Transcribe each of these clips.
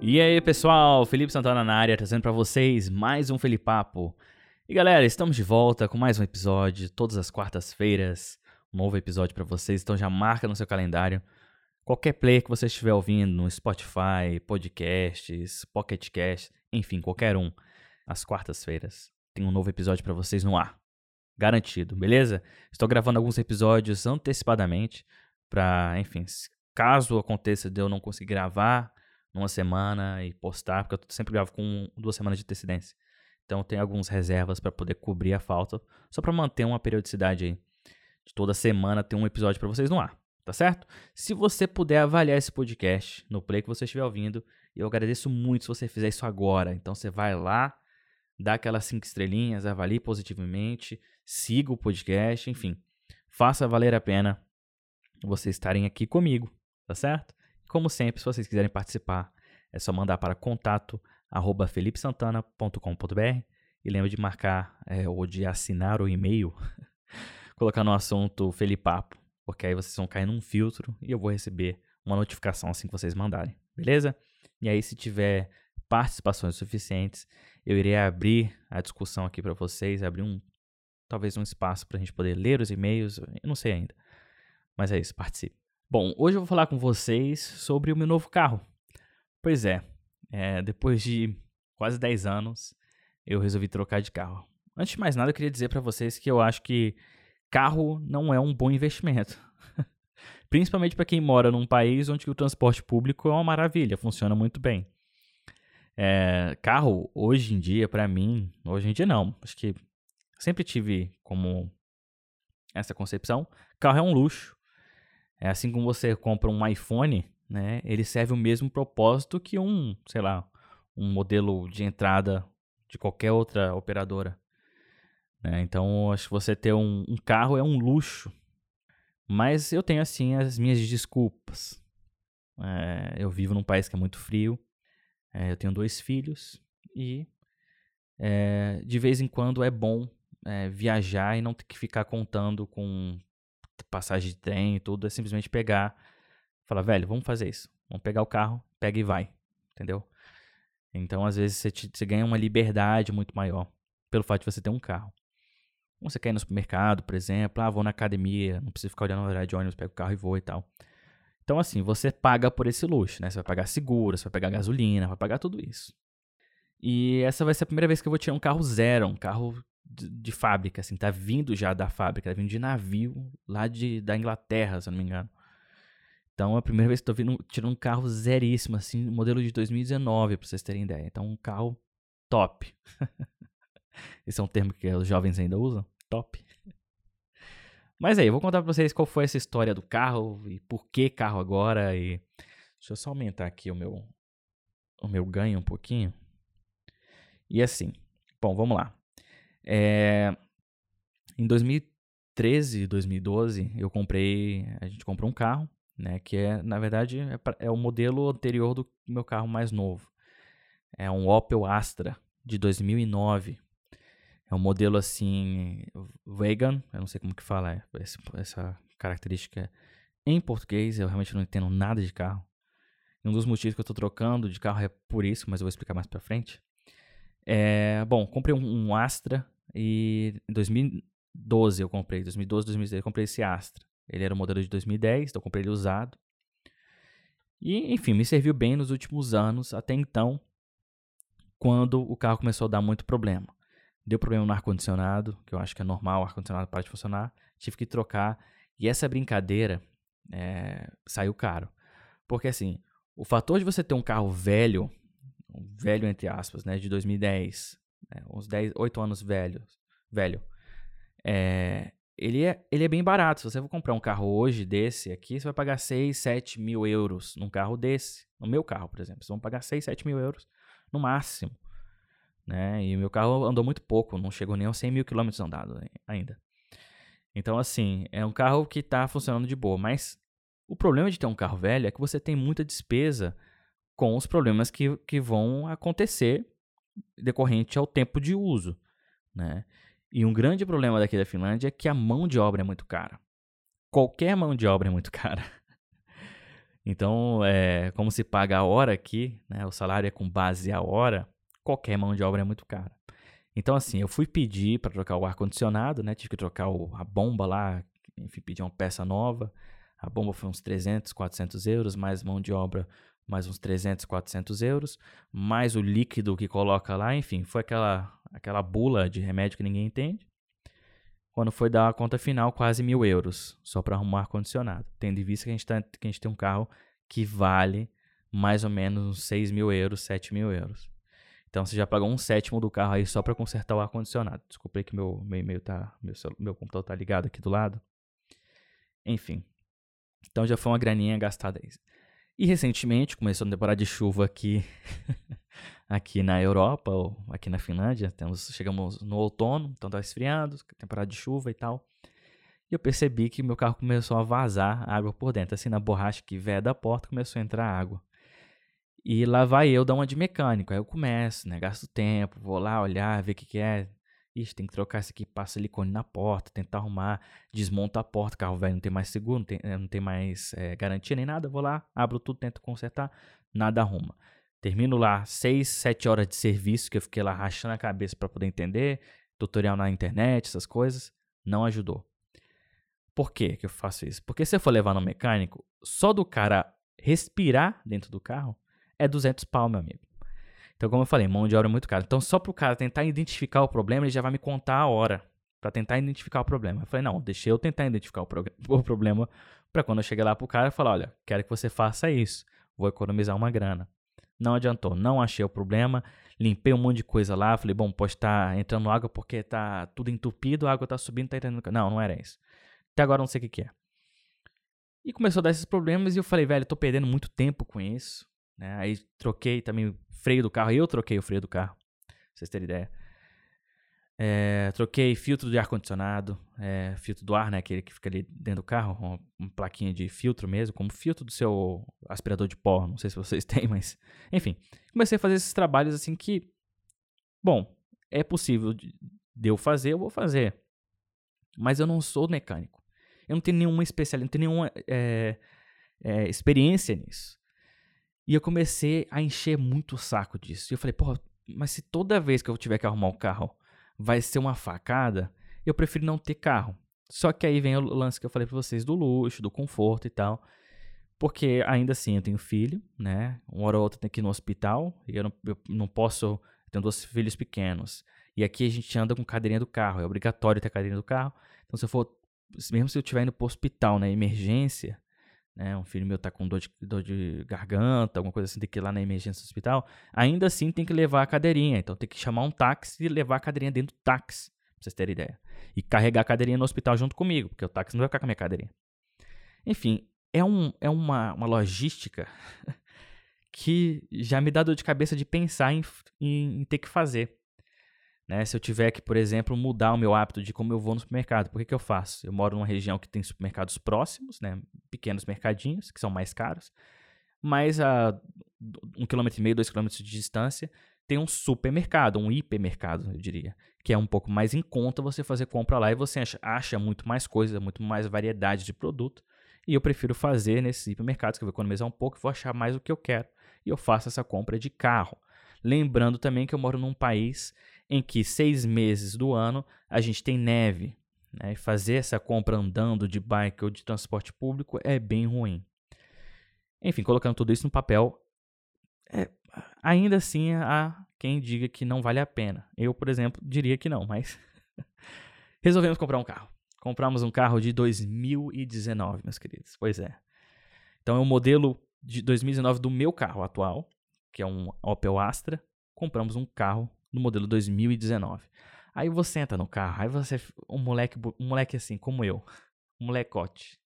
E aí, pessoal, Felipe Santana na área, trazendo para vocês mais um Felipapo. E galera, estamos de volta com mais um episódio, todas as quartas-feiras, um novo episódio para vocês, então já marca no seu calendário. Qualquer player que você estiver ouvindo no Spotify, podcasts, Pocket Cast, enfim, qualquer um, às quartas-feiras tem um novo episódio para vocês no ar. Garantido, beleza? Estou gravando alguns episódios antecipadamente para, enfim, caso aconteça de eu não conseguir gravar numa semana e postar, porque eu sempre gravo com duas semanas de antecedência. Então tem algumas reservas para poder cobrir a falta, só para manter uma periodicidade aí. De toda semana ter um episódio para vocês no ar, tá certo? Se você puder avaliar esse podcast no play que você estiver ouvindo, eu agradeço muito se você fizer isso agora. Então você vai lá, dá aquelas cinco estrelinhas, avalie positivamente, siga o podcast, enfim, faça valer a pena vocês estarem aqui comigo, tá certo? Como sempre, se vocês quiserem participar, é só mandar para contato arroba felipesantana.com.br e lembre de marcar é, ou de assinar o e-mail, colocar no assunto Felipapo, porque aí vocês vão cair num filtro e eu vou receber uma notificação assim que vocês mandarem, beleza? E aí, se tiver participações suficientes, eu irei abrir a discussão aqui para vocês, abrir um talvez um espaço para a gente poder ler os e-mails, eu não sei ainda. Mas é isso, participe. Bom, hoje eu vou falar com vocês sobre o meu novo carro. Pois é, é, depois de quase 10 anos, eu resolvi trocar de carro. Antes de mais nada, eu queria dizer para vocês que eu acho que carro não é um bom investimento. Principalmente para quem mora num país onde o transporte público é uma maravilha, funciona muito bem. É, carro, hoje em dia, para mim, hoje em dia não, acho que sempre tive como essa concepção, carro é um luxo, é assim como você compra um iPhone, né? Ele serve o mesmo propósito que um, sei lá, um modelo de entrada de qualquer outra operadora. Né? Então, acho que você ter um, um carro é um luxo. Mas eu tenho, assim, as minhas desculpas. É, eu vivo num país que é muito frio. É, eu tenho dois filhos. E é, de vez em quando é bom é, viajar e não ter que ficar contando com passagem de trem e tudo, é simplesmente pegar, falar, velho, vamos fazer isso. Vamos pegar o carro, pega e vai. Entendeu? Então, às vezes, você, te, você ganha uma liberdade muito maior pelo fato de você ter um carro. Você quer ir no supermercado, por exemplo, ah, vou na academia, não precisa ficar olhando no horário de ônibus, pega o carro e vou e tal. Então, assim, você paga por esse luxo, né? Você vai pagar seguro, você vai pagar gasolina, vai pagar tudo isso. E essa vai ser a primeira vez que eu vou tirar um carro zero, um carro de, de, fábrica, assim, tá vindo já da fábrica, tá vindo de navio lá de, da Inglaterra, se eu não me engano. Então é a primeira vez que tô vindo, tirando um carro zeríssimo, assim, modelo de 2019, pra vocês terem ideia. Então um carro top. Esse é um termo que os jovens ainda usam, top. Mas aí, eu vou contar pra vocês qual foi essa história do carro e por que carro agora e... Deixa eu só aumentar aqui o meu, o meu ganho um pouquinho. E assim, bom, vamos lá. É, em 2013, 2012, eu comprei, a gente comprou um carro, né, que é, na verdade, é, é o modelo anterior do meu carro mais novo. É um Opel Astra de 2009. É um modelo assim, vegan, eu não sei como que fala é, essa característica em português, eu realmente não entendo nada de carro. um dos motivos que eu estou trocando de carro é por isso, mas eu vou explicar mais pra frente. É, bom, comprei um, um Astra e em 2012 eu comprei, 2012, 2013 eu comprei esse Astra. Ele era o modelo de 2010, então eu comprei ele usado. E, enfim, me serviu bem nos últimos anos, até então, quando o carro começou a dar muito problema. Deu problema no ar-condicionado, que eu acho que é normal, o ar-condicionado para de funcionar. Tive que trocar. E essa brincadeira é, saiu caro. Porque assim, o fator de você ter um carro velho, velho entre aspas, né, de 2010, né, uns 10, 8 anos velho, velho, é, ele, é, ele é bem barato. Se você for comprar um carro hoje desse aqui, você vai pagar 6, 7 mil euros num carro desse. No meu carro, por exemplo. Vocês vão pagar 6, 7 mil euros no máximo. Né? E meu carro andou muito pouco, não chegou nem aos 100 mil quilômetros andados ainda. Então, assim, é um carro que está funcionando de boa. Mas o problema de ter um carro velho é que você tem muita despesa com os problemas que, que vão acontecer decorrente ao tempo de uso, né? E um grande problema daqui da Finlândia é que a mão de obra é muito cara. Qualquer mão de obra é muito cara. Então, é, como se paga a hora aqui, né, o salário é com base a hora, qualquer mão de obra é muito cara. Então, assim, eu fui pedir para trocar o ar-condicionado, né, tive que trocar o, a bomba lá, enfim, pedir uma peça nova. A bomba foi uns 300, 400 euros, mais mão de obra mais uns 300, 400 euros, mais o líquido que coloca lá, enfim, foi aquela, aquela bula de remédio que ninguém entende. Quando foi dar a conta final, quase mil euros, só para arrumar ar-condicionado. Tendo em vista que a, gente tá, que a gente tem um carro que vale mais ou menos uns 6 mil euros, 7 mil euros. Então você já pagou um sétimo do carro aí só para consertar o ar-condicionado. Desculpa aí que meu, meu e-mail tá. Meu, meu computador tá ligado aqui do lado. Enfim. Então já foi uma graninha gastada aí. E recentemente, começou a temporada de chuva aqui, aqui na Europa, ou aqui na Finlândia. Temos, chegamos no outono, então tá esfriando, temporada de chuva e tal. E eu percebi que meu carro começou a vazar água por dentro. Assim, na borracha que vem da porta, começou a entrar água. E lá vai eu dar uma de mecânico. Aí eu começo, né? Gasto tempo, vou lá olhar, ver o que, que é. Ixi, tem que trocar isso aqui, passa silicone na porta, tentar arrumar, desmonta a porta, carro velho não tem mais seguro, não tem, eh, não tem mais é, garantia nem nada, vou lá, abro tudo, tento consertar, nada arruma. Termino lá 6, 7 horas de serviço, que eu fiquei lá rachando a cabeça para poder entender, tutorial na internet, essas coisas, não ajudou. Por que que eu faço isso? Porque se eu for levar no mecânico, só do cara respirar dentro do carro é 200 pau, meu amigo. Então, como eu falei, mão de obra é muito cara. Então, só para o cara tentar identificar o problema, ele já vai me contar a hora para tentar identificar o problema. Eu falei, não, deixa eu tentar identificar o, o problema para quando eu chegar lá pro cara, eu falar, olha, quero que você faça isso, vou economizar uma grana. Não adiantou, não achei o problema, limpei um monte de coisa lá, falei, bom, pode estar tá entrando água porque tá tudo entupido, a água tá subindo, tá entrando... Não, não era isso. Até agora não sei o que, que é. E começou a dar esses problemas e eu falei, velho, tô perdendo muito tempo com isso. Né? Aí troquei também freio do carro. Eu troquei o freio do carro, pra vocês terem ideia. É, troquei filtro de ar-condicionado, é, filtro do ar, né? Aquele que fica ali dentro do carro, uma, uma, plaquinha de filtro mesmo, como filtro do seu aspirador de pó. Não sei se vocês têm, mas. Enfim, comecei a fazer esses trabalhos assim que. Bom, é possível de, eu fazer, eu vou fazer. Mas eu não sou mecânico. Eu não tenho nenhuma especialidade, não tenho nenhuma é, experiência nisso. E eu comecei a encher muito o saco disso. E eu falei, pô, mas se toda vez que eu tiver que arrumar um carro vai ser uma facada, eu prefiro não ter carro. Só que aí vem o lance que eu falei pra vocês do luxo, do conforto e tal. Porque ainda assim eu tenho filho, né? Uma hora ou outra tem que ir no hospital. E eu não, eu não posso. Eu tenho dois filhos pequenos. E aqui a gente anda com cadeirinha do carro. É obrigatório ter cadeirinha do carro. Então se eu for. Mesmo se eu estiver indo pro hospital, né? Emergência né, um filho meu tá com dor de, dor de garganta, alguma coisa assim, tem que ir lá na emergência do hospital, ainda assim tem que levar a cadeirinha. Então tem que chamar um táxi e levar a cadeirinha dentro do táxi, pra vocês terem ideia. E carregar a cadeirinha no hospital junto comigo, porque o táxi não vai ficar com a minha cadeirinha. Enfim, é, um, é uma, uma logística que já me dá dor de cabeça de pensar em, em, em ter que fazer. Né? Se eu tiver que, por exemplo, mudar o meu hábito de como eu vou no supermercado, por que, que eu faço? Eu moro numa região que tem supermercados próximos, né? Pequenos mercadinhos, que são mais caros, mas a um quilômetro e meio, dois quilômetros de distância, tem um supermercado, um hipermercado, eu diria, que é um pouco mais em conta você fazer compra lá e você acha, acha muito mais coisa, muito mais variedade de produto. E eu prefiro fazer nesses hipermercados, que eu vou economizar um pouco e vou achar mais o que eu quero. E eu faço essa compra de carro. Lembrando também que eu moro num país em que seis meses do ano a gente tem neve. Né? E fazer essa compra andando de bike ou de transporte público é bem ruim. Enfim, colocando tudo isso no papel, é, ainda assim há quem diga que não vale a pena. Eu, por exemplo, diria que não, mas resolvemos comprar um carro. Compramos um carro de 2019, meus queridos. Pois é. Então é o modelo de 2019 do meu carro atual, que é um Opel Astra. Compramos um carro no modelo 2019. Aí você entra no carro, aí você um moleque, um moleque assim como eu, um molecote.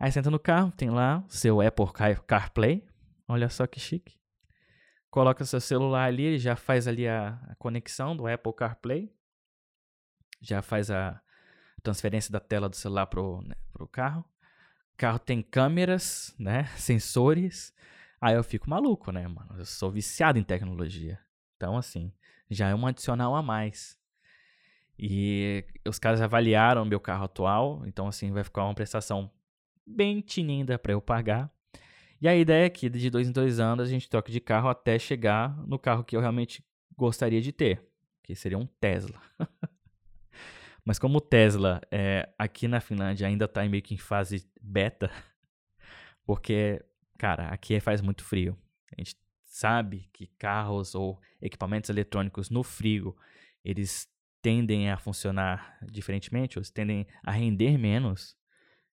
Aí você entra no carro, tem lá seu Apple CarPlay, olha só que chique. Coloca seu celular ali, ele já faz ali a, a conexão do Apple CarPlay, já faz a transferência da tela do celular pro, né, pro carro. O carro tem câmeras, né, sensores. Aí eu fico maluco, né, mano? Eu sou viciado em tecnologia. Então, assim, já é um adicional a mais. E os caras avaliaram meu carro atual, então, assim, vai ficar uma prestação bem tininda para eu pagar. E a ideia é que de dois em dois anos a gente troca de carro até chegar no carro que eu realmente gostaria de ter, que seria um Tesla. Mas como o Tesla é, aqui na Finlândia ainda está meio que em fase beta, porque, cara, aqui faz muito frio. A gente sabe que carros ou equipamentos eletrônicos no frio, eles tendem a funcionar diferentemente, ou eles tendem a render menos.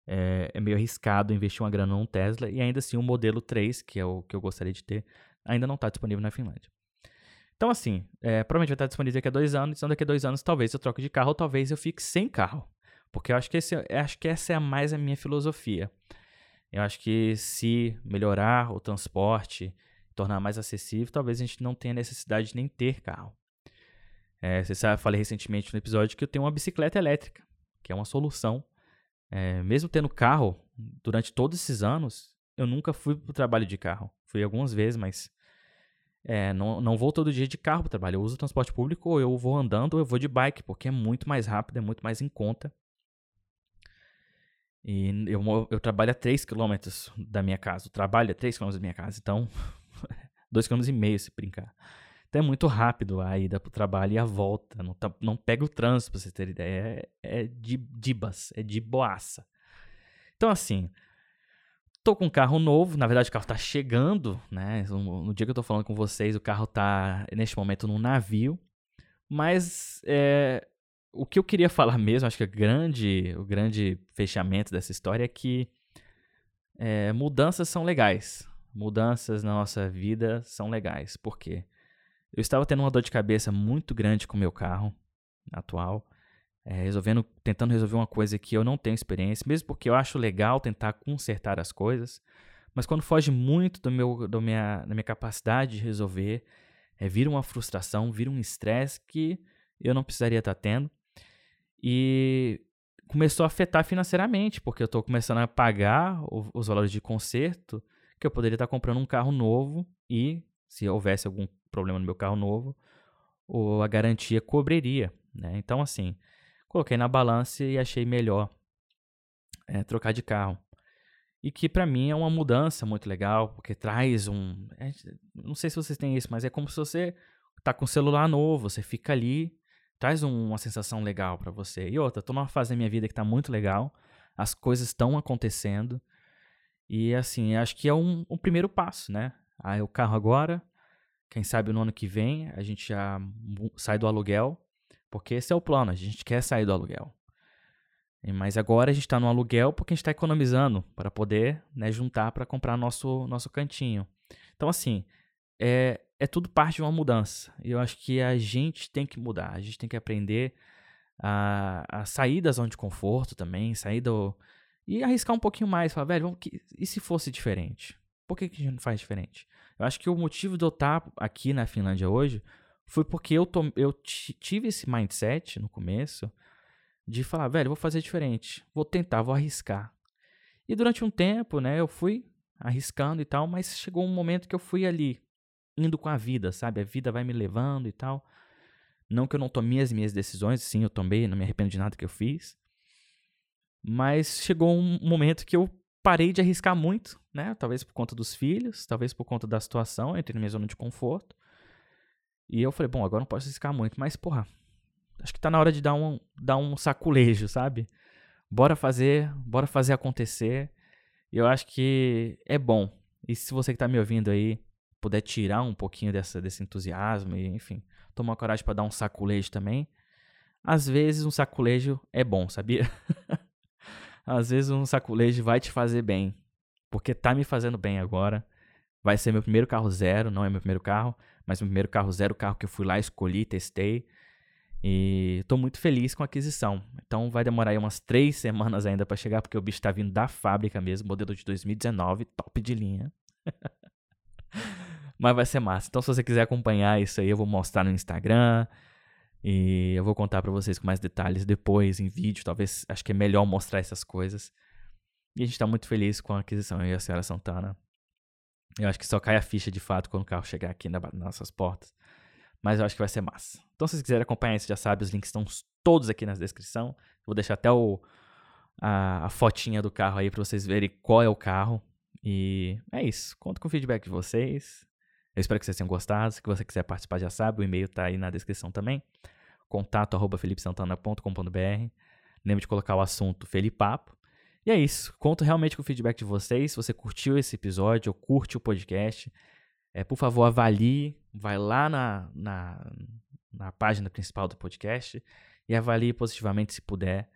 É, é meio arriscado investir uma grana num Tesla e ainda assim o modelo 3, que é o que eu gostaria de ter, ainda não está disponível na Finlândia. Então, assim, é, provavelmente vai estar disponível daqui a dois anos. Então, daqui a dois anos, talvez eu troque de carro, ou talvez eu fique sem carro. Porque eu acho que, esse, acho que essa é mais a minha filosofia. Eu acho que se melhorar o transporte, tornar mais acessível, talvez a gente não tenha necessidade de nem ter carro. É, você sabe, falei recentemente no episódio que eu tenho uma bicicleta elétrica, que é uma solução. É, mesmo tendo carro, durante todos esses anos, eu nunca fui para o trabalho de carro. Fui algumas vezes, mas é, não, não vou todo dia de carro para o trabalho. Eu uso transporte público, ou eu vou andando, ou eu vou de bike, porque é muito mais rápido, é muito mais em conta. E eu, eu trabalho a 3 km da minha casa. O trabalho é 3 km da minha casa. Então, 2 km se brincar. Então é muito rápido a ida para o trabalho e a volta. Não, tá, não pega o trânsito, para você ter ideia. É, é de dibas, é de boaça. Então, assim, Tô com um carro novo, na verdade o carro tá chegando, né? No dia que eu tô falando com vocês, o carro tá neste momento num navio. Mas é, o que eu queria falar mesmo, acho que grande, o grande fechamento dessa história é que é, mudanças são legais. Mudanças na nossa vida são legais. Por quê? Eu estava tendo uma dor de cabeça muito grande com o meu carro atual é, resolvendo, tentando resolver uma coisa que eu não tenho experiência, mesmo porque eu acho legal tentar consertar as coisas, mas quando foge muito do meu, do minha, da minha capacidade de resolver, é, vira uma frustração, vira um estresse que eu não precisaria estar tendo. E começou a afetar financeiramente, porque eu estou começando a pagar os valores de conserto que eu poderia estar comprando um carro novo e, se houvesse algum problema no meu carro novo, a garantia cobriria. Né? Então, assim, coloquei na balança e achei melhor é, trocar de carro. E que para mim é uma mudança muito legal, porque traz um. É, não sei se vocês têm isso, mas é como se você tá com um celular novo, você fica ali, traz um, uma sensação legal para você. E outra, tô numa fase da minha vida que tá muito legal, as coisas estão acontecendo. E assim, acho que é um, um primeiro passo, né? Aí o carro agora, quem sabe no ano que vem, a gente já sai do aluguel porque esse é o plano, a gente quer sair do aluguel. Mas agora a gente está no aluguel porque a gente está economizando para poder né, juntar para comprar nosso, nosso cantinho. Então, assim, é, é tudo parte de uma mudança. E eu acho que a gente tem que mudar, a gente tem que aprender a, a sair da zona de conforto também, sair do. E arriscar um pouquinho mais, falar, velho, vamos, e se fosse diferente? Por que, que a gente não faz diferente? Eu acho que o motivo de eu estar aqui na Finlândia hoje foi porque eu, eu tive esse mindset no começo de falar, velho, vou fazer diferente, vou tentar, vou arriscar. E durante um tempo, né, eu fui arriscando e tal, mas chegou um momento que eu fui ali, indo com a vida, sabe? A vida vai me levando e tal. Não que eu não tomei as minhas decisões, sim, eu tomei, não me arrependo de nada que eu fiz. Mas chegou um momento que eu parei de arriscar muito, né? Talvez por conta dos filhos, talvez por conta da situação, entre na minha zona de conforto. E eu falei, bom, agora não posso arriscar muito, mas porra, acho que tá na hora de dar um, dar um saculejo, sabe? Bora fazer, bora fazer acontecer. Eu acho que é bom. E se você que tá me ouvindo aí puder tirar um pouquinho dessa, desse entusiasmo e, enfim, tomar coragem para dar um saculejo também, às vezes um saculejo é bom, sabia? às vezes um saculejo vai te fazer bem, porque tá me fazendo bem agora. Vai ser meu primeiro carro zero, não é meu primeiro carro, mas meu primeiro carro zero, o carro que eu fui lá, escolhi, testei. E estou muito feliz com a aquisição. Então vai demorar aí umas três semanas ainda para chegar, porque o bicho está vindo da fábrica mesmo, modelo de 2019, top de linha. Mas vai ser massa. Então se você quiser acompanhar isso aí, eu vou mostrar no Instagram. E eu vou contar para vocês com mais detalhes depois, em vídeo. Talvez, acho que é melhor mostrar essas coisas. E a gente está muito feliz com a aquisição. Eu e a senhora Santana. Eu acho que só cai a ficha de fato quando o carro chegar aqui nas nossas portas. Mas eu acho que vai ser massa. Então, se vocês quiserem acompanhar isso, já sabe, os links estão todos aqui na descrição. Vou deixar até o, a, a fotinha do carro aí para vocês verem qual é o carro. E é isso. Conto com o feedback de vocês. Eu espero que vocês tenham gostado. Se você quiser participar, já sabe, o e-mail tá aí na descrição também. Contato arroba felipesantana.com.br. Lembre de colocar o assunto Felipapo. E é isso. Conto realmente com o feedback de vocês. Se você curtiu esse episódio ou curte o podcast, é, por favor, avalie. Vai lá na, na, na página principal do podcast e avalie positivamente se puder.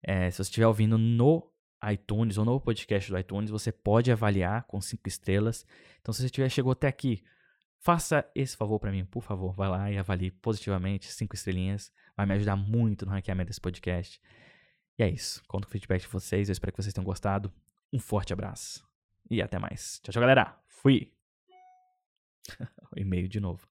É, se você estiver ouvindo no iTunes ou no podcast do iTunes, você pode avaliar com cinco estrelas. Então, se você tiver, chegou até aqui, faça esse favor para mim, por favor. Vai lá e avalie positivamente, cinco estrelinhas. Vai me ajudar muito no ranqueamento desse podcast. E é isso. Conto com o feedback de vocês. Eu espero que vocês tenham gostado. Um forte abraço. E até mais. Tchau, tchau, galera. Fui. e-mail de novo.